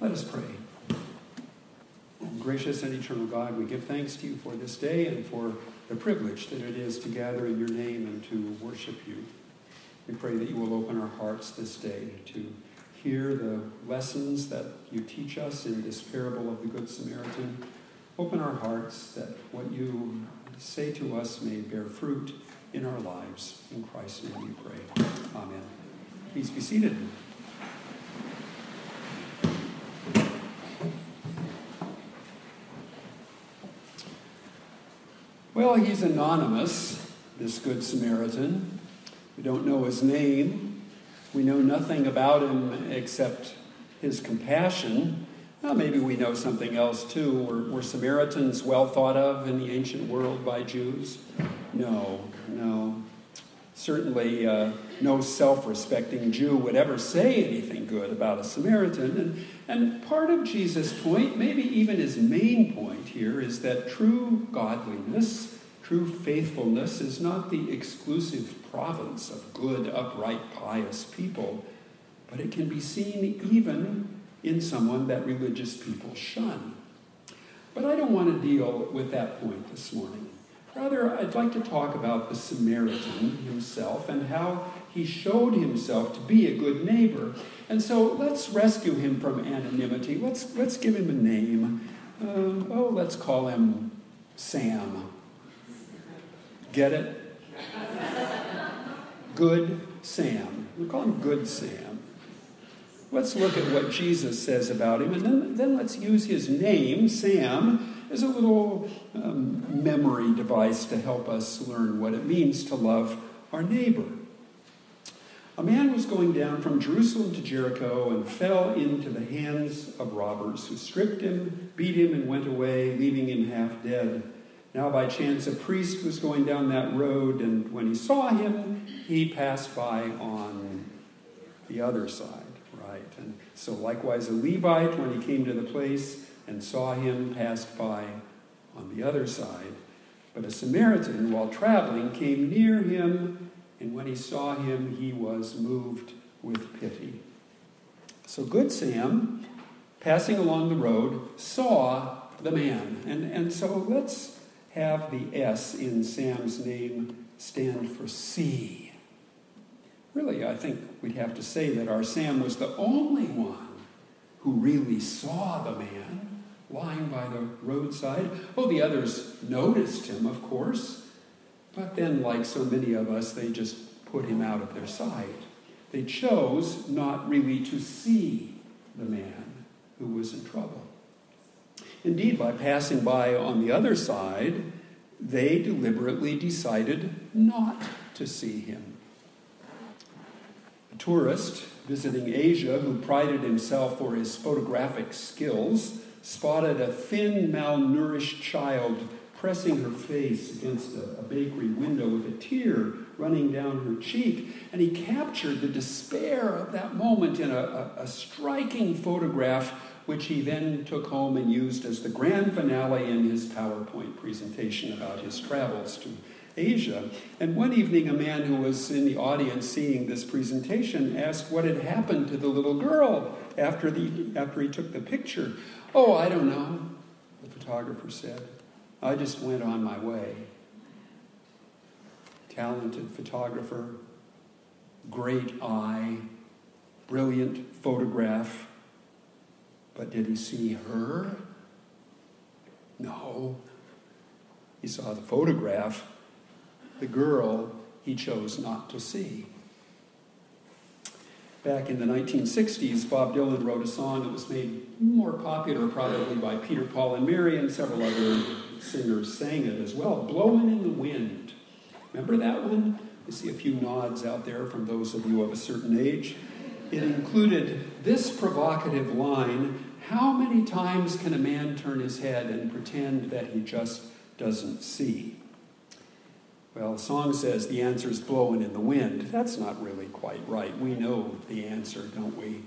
Let us pray. Gracious and eternal God, we give thanks to you for this day and for the privilege that it is to gather in your name and to worship you. We pray that you will open our hearts this day to hear the lessons that you teach us in this parable of the Good Samaritan. Open our hearts that what you say to us may bear fruit in our lives. In Christ's name we pray. Amen. Please be seated. Well, he's anonymous, this Good Samaritan. We don't know his name. We know nothing about him except his compassion. Well, maybe we know something else too. Were, were Samaritans well thought of in the ancient world by Jews? No, no. Certainly, uh, no self respecting Jew would ever say anything good about a Samaritan. And, and part of Jesus' point, maybe even his main point here, is that true godliness, true faithfulness, is not the exclusive province of good, upright, pious people, but it can be seen even in someone that religious people shun. But I don't want to deal with that point this morning. Rather, I'd like to talk about the Samaritan himself and how he showed himself to be a good neighbor. And so let's rescue him from anonymity. Let's, let's give him a name. Uh, oh, let's call him Sam. Get it? Good Sam. We call him Good Sam. Let's look at what Jesus says about him, and then, then let's use his name, Sam, as a little um, memory device to help us learn what it means to love our neighbor. A man was going down from Jerusalem to Jericho and fell into the hands of robbers who stripped him, beat him, and went away, leaving him half dead. Now, by chance, a priest was going down that road, and when he saw him, he passed by on the other side. Right? And so, likewise, a Levite, when he came to the place and saw him, passed by on the other side. But a Samaritan, while traveling, came near him, and when he saw him, he was moved with pity. So, good Sam, passing along the road, saw the man. And, and so let's have the S in Sam's name stand for C. Really, I think we'd have to say that our Sam was the only one who really saw the man lying by the roadside. Oh, the others noticed him, of course, but then, like so many of us, they just put him out of their sight. They chose not really to see the man who was in trouble. Indeed, by passing by on the other side, they deliberately decided not to see him. A tourist visiting Asia who prided himself for his photographic skills spotted a thin, malnourished child pressing her face against a, bakery window with a tear running down her cheek. And he captured the despair of that moment in a, a, a striking photograph which he then took home and used as the grand finale in his PowerPoint presentation about his travels to Asia. And one evening, a man who was in the audience seeing this presentation asked what had happened to the little girl after, the, after he took the picture. Oh, I don't know, the photographer said. I just went on my way. Talented photographer, great eye, brilliant photograph but did he see her? No. He saw the photograph. The girl he chose not to see. Back in the 1960s, Bob Dylan wrote a song that was made more popular probably by Peter, Paul, and Mary, and several other singers sang it as well. Blowing in the Wind. Remember that one? I see a few nods out there from those of you of a certain age. It included this provocative line how many times can a man turn his head and pretend that he just doesn't see? Well, the song says the answer is blowing in the wind. That's not really quite right. We know the answer, don't we?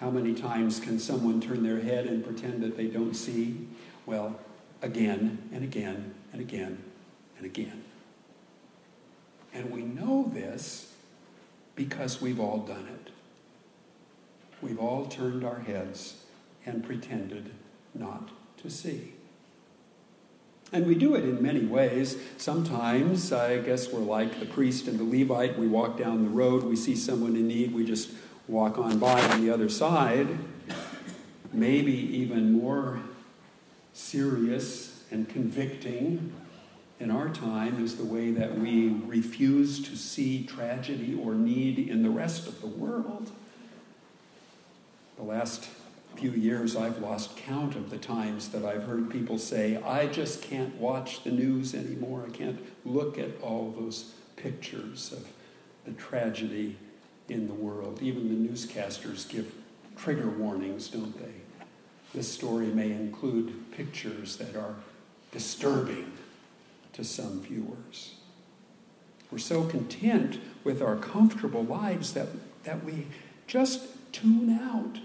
How many times can someone turn their head and pretend that they don't see? Well, again and again and again and again. And we know this because we've all done it. We've all turned our heads and pretended not to see. And we do it in many ways. Sometimes, I guess we're like the priest and the Levite. We walk down the road, we see someone in need, we just walk on by on the other side. Maybe even more serious and convicting in our time is the way that we refuse to see tragedy or need in the rest of the world. The last few years, I've lost count of the times that I've heard people say, I just can't watch the news anymore. I can't look at all those pictures of the tragedy in the world. Even the newscasters give trigger warnings, don't they? This story may include pictures that are disturbing to some viewers. We're so content with our comfortable lives that, that we just tune out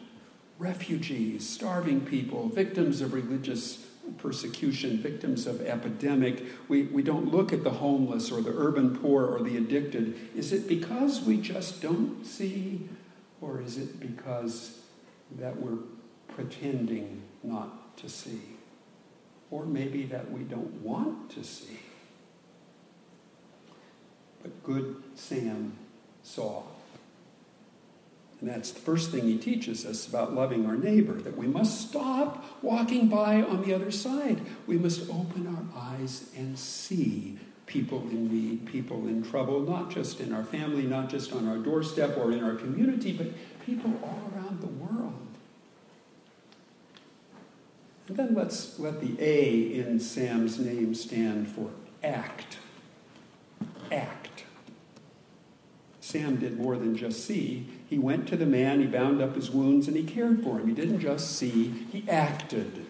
refugees, starving people, victims of religious persecution, victims of epidemic. We, we don't look at the homeless or the urban poor or the addicted. Is it because we just don't see, or is it because that we're pretending not to see? Or maybe that we don't want to see. But good Sam saw. And that's the first thing he teaches us about loving our neighbor that we must stop walking by on the other side. We must open our eyes and see people in need, people in trouble, not just in our family, not just on our doorstep or in our community, but people all around the world. And then let's let the A in Sam's name stand for act. Act. Sam did more than just see. He went to the man, he bound up his wounds, and he cared for him. He didn't just see, he acted.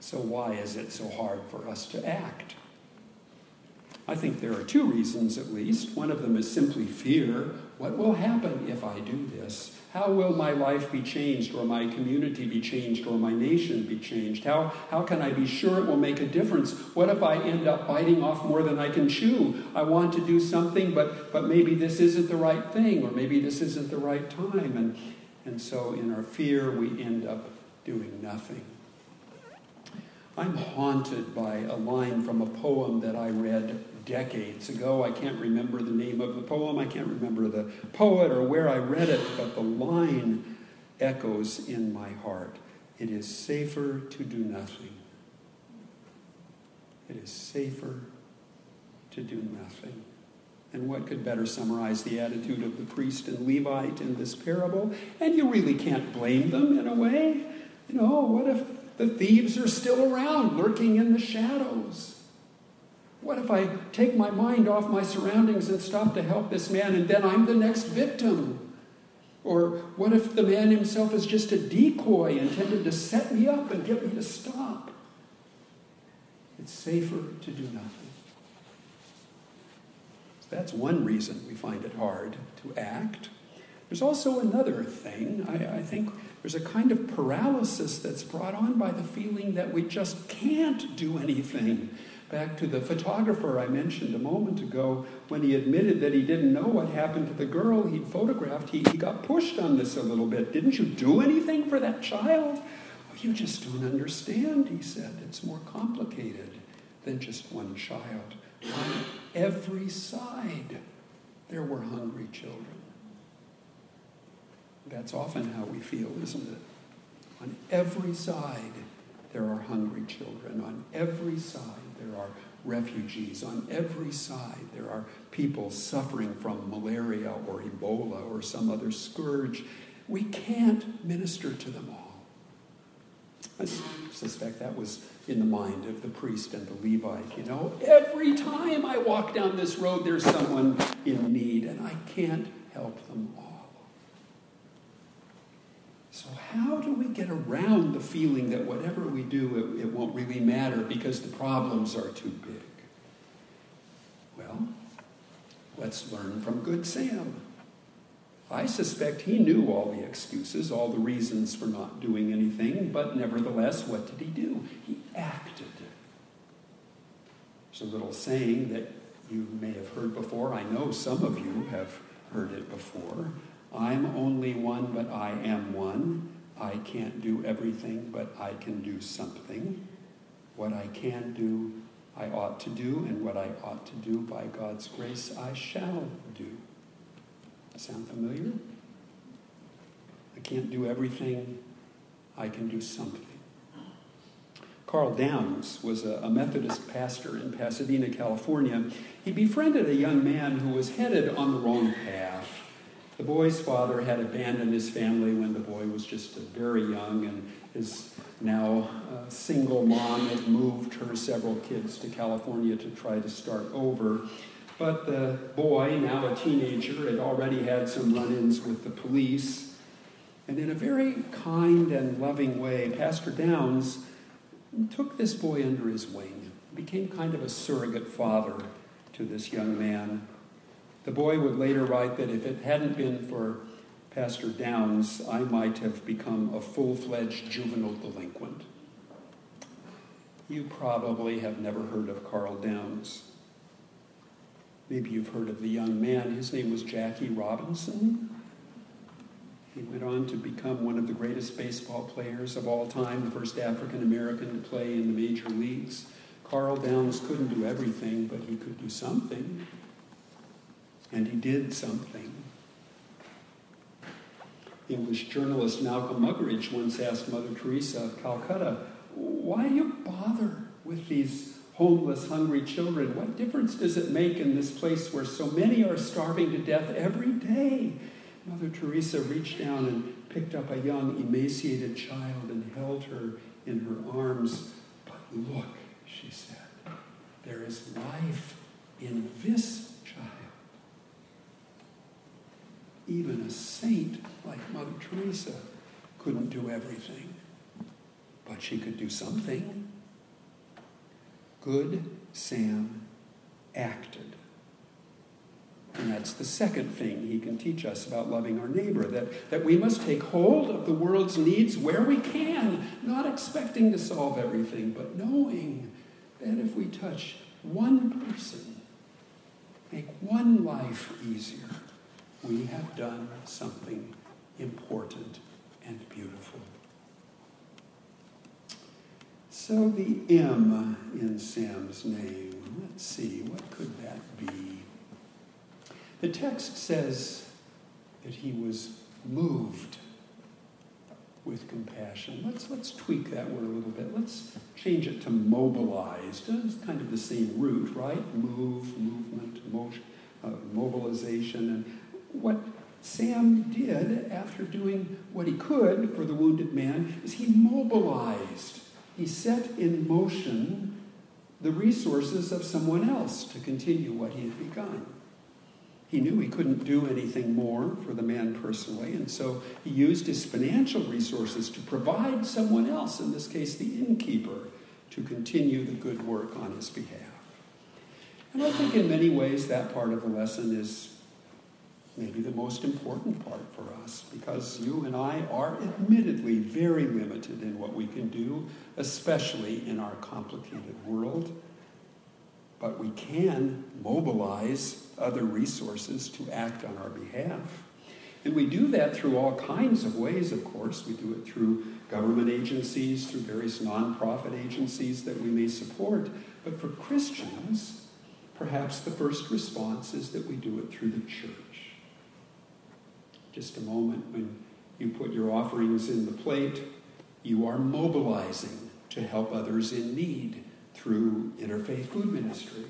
So, why is it so hard for us to act? I think there are two reasons at least. One of them is simply fear. What will happen if I do this? How will my life be changed, or my community be changed, or my nation be changed? How, how can I be sure it will make a difference? What if I end up biting off more than I can chew? I want to do something, but, but maybe this isn't the right thing, or maybe this isn't the right time. And, and so, in our fear, we end up doing nothing. I'm haunted by a line from a poem that I read decades ago. I can't remember the name of the poem, I can't remember the poet or where I read it, but the line echoes in my heart. It is safer to do nothing. It is safer to do nothing. And what could better summarize the attitude of the priest and Levite in this parable? And you really can't blame them in a way. You know, what if the thieves are still around, lurking in the shadows? What if I take my mind off my surroundings and stop to help this man and then I'm the next victim? Or what if the man himself is just a decoy intended to set me up and get me to stop? It's safer to do nothing. That's one reason we find it hard to act. There's also another thing. I, I, think there's a kind of paralysis that's brought on by the feeling that we just can't do anything. Back to the photographer I mentioned a moment ago, when he admitted that he didn't know what happened to the girl he'd photographed, he, he got pushed on this a little bit. Didn't you do anything for that child? Oh, you just don't understand, he said. It's more complicated than just one child. On every side, there were hungry children. That's often how we feel, isn't it? On every side, there are hungry children. On every side, there are refugees. On every side, there are people suffering from malaria or Ebola or some other scourge. We can't minister to them all. I suspect that was in the mind of the priest and the Levite. You know, every time I walk down this road, there's someone in need, and I can't help them all. So, how do we get around the feeling that whatever we do, it, it won't really matter because the problems are too big? Well, let's learn from Good Sam. I suspect he knew all the excuses, all the reasons for not doing anything, but nevertheless, what did he do? He acted. There's a little saying that you may have heard before. I know some of you have heard it before. I'm only one, but I am one. I can't do everything, but I can do something. What I can do, I ought to do, and what I ought to do by God's grace, I shall do. Sound familiar? I can't do everything, I can do something. Karl Downs was a, Methodist pastor in Pasadena, California. He befriended a young man who was headed on the wrong path. The boy's father had abandoned his family when the boy was just very young, and his now uh, single mom had moved her several kids to California to try to start over. But the boy, now a teenager, had already had some run ins with the police. And in a very kind and loving way, Pastor Downs took this boy under his wing, became kind of a surrogate father to this young man the boy would later write that if it hadn't been for Pastor Downs, I might have become a full fledged juvenile delinquent. You probably have never heard of Karl Downs. Maybe you've heard of the young man. His name was Jackie Robinson. He went on to become one of the greatest baseball players of all time, the first African American to play in the major leagues. Karl Downs couldn't do everything, but he could do something and he did something. English journalist Malcolm Muggeridge once asked Mother Teresa of Calcutta, Why do you bother with these homeless, hungry children? What difference does it make in this place where so many are starving to death every day? Mother Teresa reached down and picked up a young, emaciated child and held her in her arms. But look, she said, there is life in this even a saint like Mother Teresa couldn't do everything, but she could do something. Good Sam acted. And that's the second thing he can teach us about loving our neighbor that, that we must take hold of the world's needs where we can, not expecting to solve everything, but knowing that if we touch one person, make one life easier, we have done something important and beautiful. So the M in Sam's name, let's see, what could that be? The text says that he was moved with compassion. Let's, let's tweak that word a little bit. Let's change it to mobilized. It's kind of the same root, right? Move, movement, motion, uh, mobilization. And what Sam did after doing what he could for the wounded man is he mobilized, he set in motion the resources of someone else to continue what he had begun. He knew he couldn't do anything more for the man personally, and so he used his financial resources to provide someone else, in this case the innkeeper, to continue the good work on his behalf. And I think in many ways that part of the lesson is maybe the most important part for us because you and I are admittedly very limited in what we can do, especially in our complicated world. But we can mobilize other resources to act on our behalf. And we do that through all kinds of ways, of course. We do it through government agencies, through various nonprofit agencies that we may support. But for Christians, perhaps the first response is that we do it through the church just a moment when you put your offerings in the plate, you are mobilizing to help others in need through interfaith food ministry,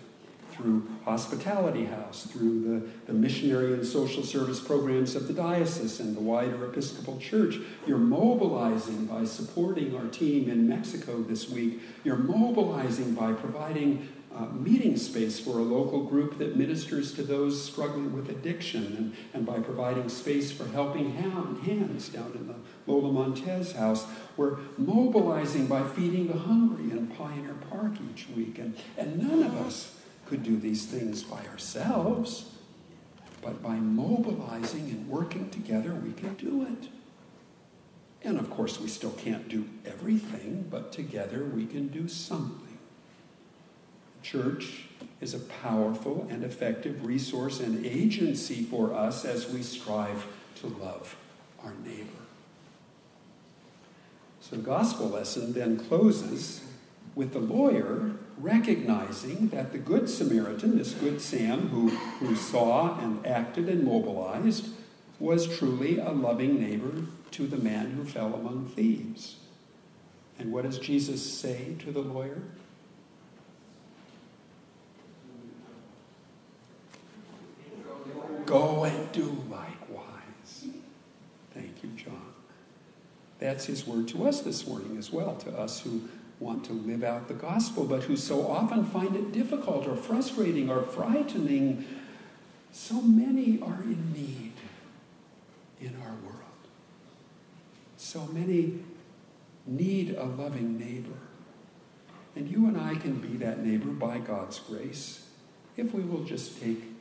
through Hospitality House, through the, the missionary and social service programs of the diocese and the wider Episcopal Church. You're mobilizing by supporting our team in Mexico this week. You're mobilizing by providing uh, meeting space for a local group that ministers to those struggling with addiction and, and by providing space for helping hand, hands down in the Lola Montez house. We're mobilizing by feeding the hungry in Pioneer Park each week. And, and none of us could do these things by ourselves, but by mobilizing and working together, we can do it. And of course, we still can't do everything, but together we can do something. Church is a powerful and effective resource and agency for us as we strive to love our neighbor. So the gospel lesson then closes with the lawyer recognizing that the Good Samaritan, this good Sam who, who saw and acted and mobilized, was truly a loving neighbor to the man who fell among thieves. And what does Jesus say to the lawyer? Go and do likewise. Thank you, John. That's his word to us this morning as well, to us who want to live out the gospel, but who so often find it difficult or frustrating or frightening. So many are in need in our world. So many need a loving neighbor. And you and I can be that neighbor by God's grace if we will just take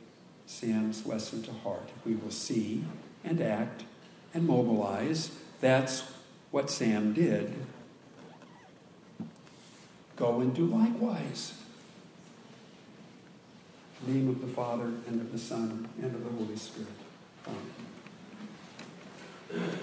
Sam's lesson to heart. We will see and act and mobilize, that's what Sam did. Go and do likewise. In the name of the Father, and of the Son, and of the Holy Spirit. Amen.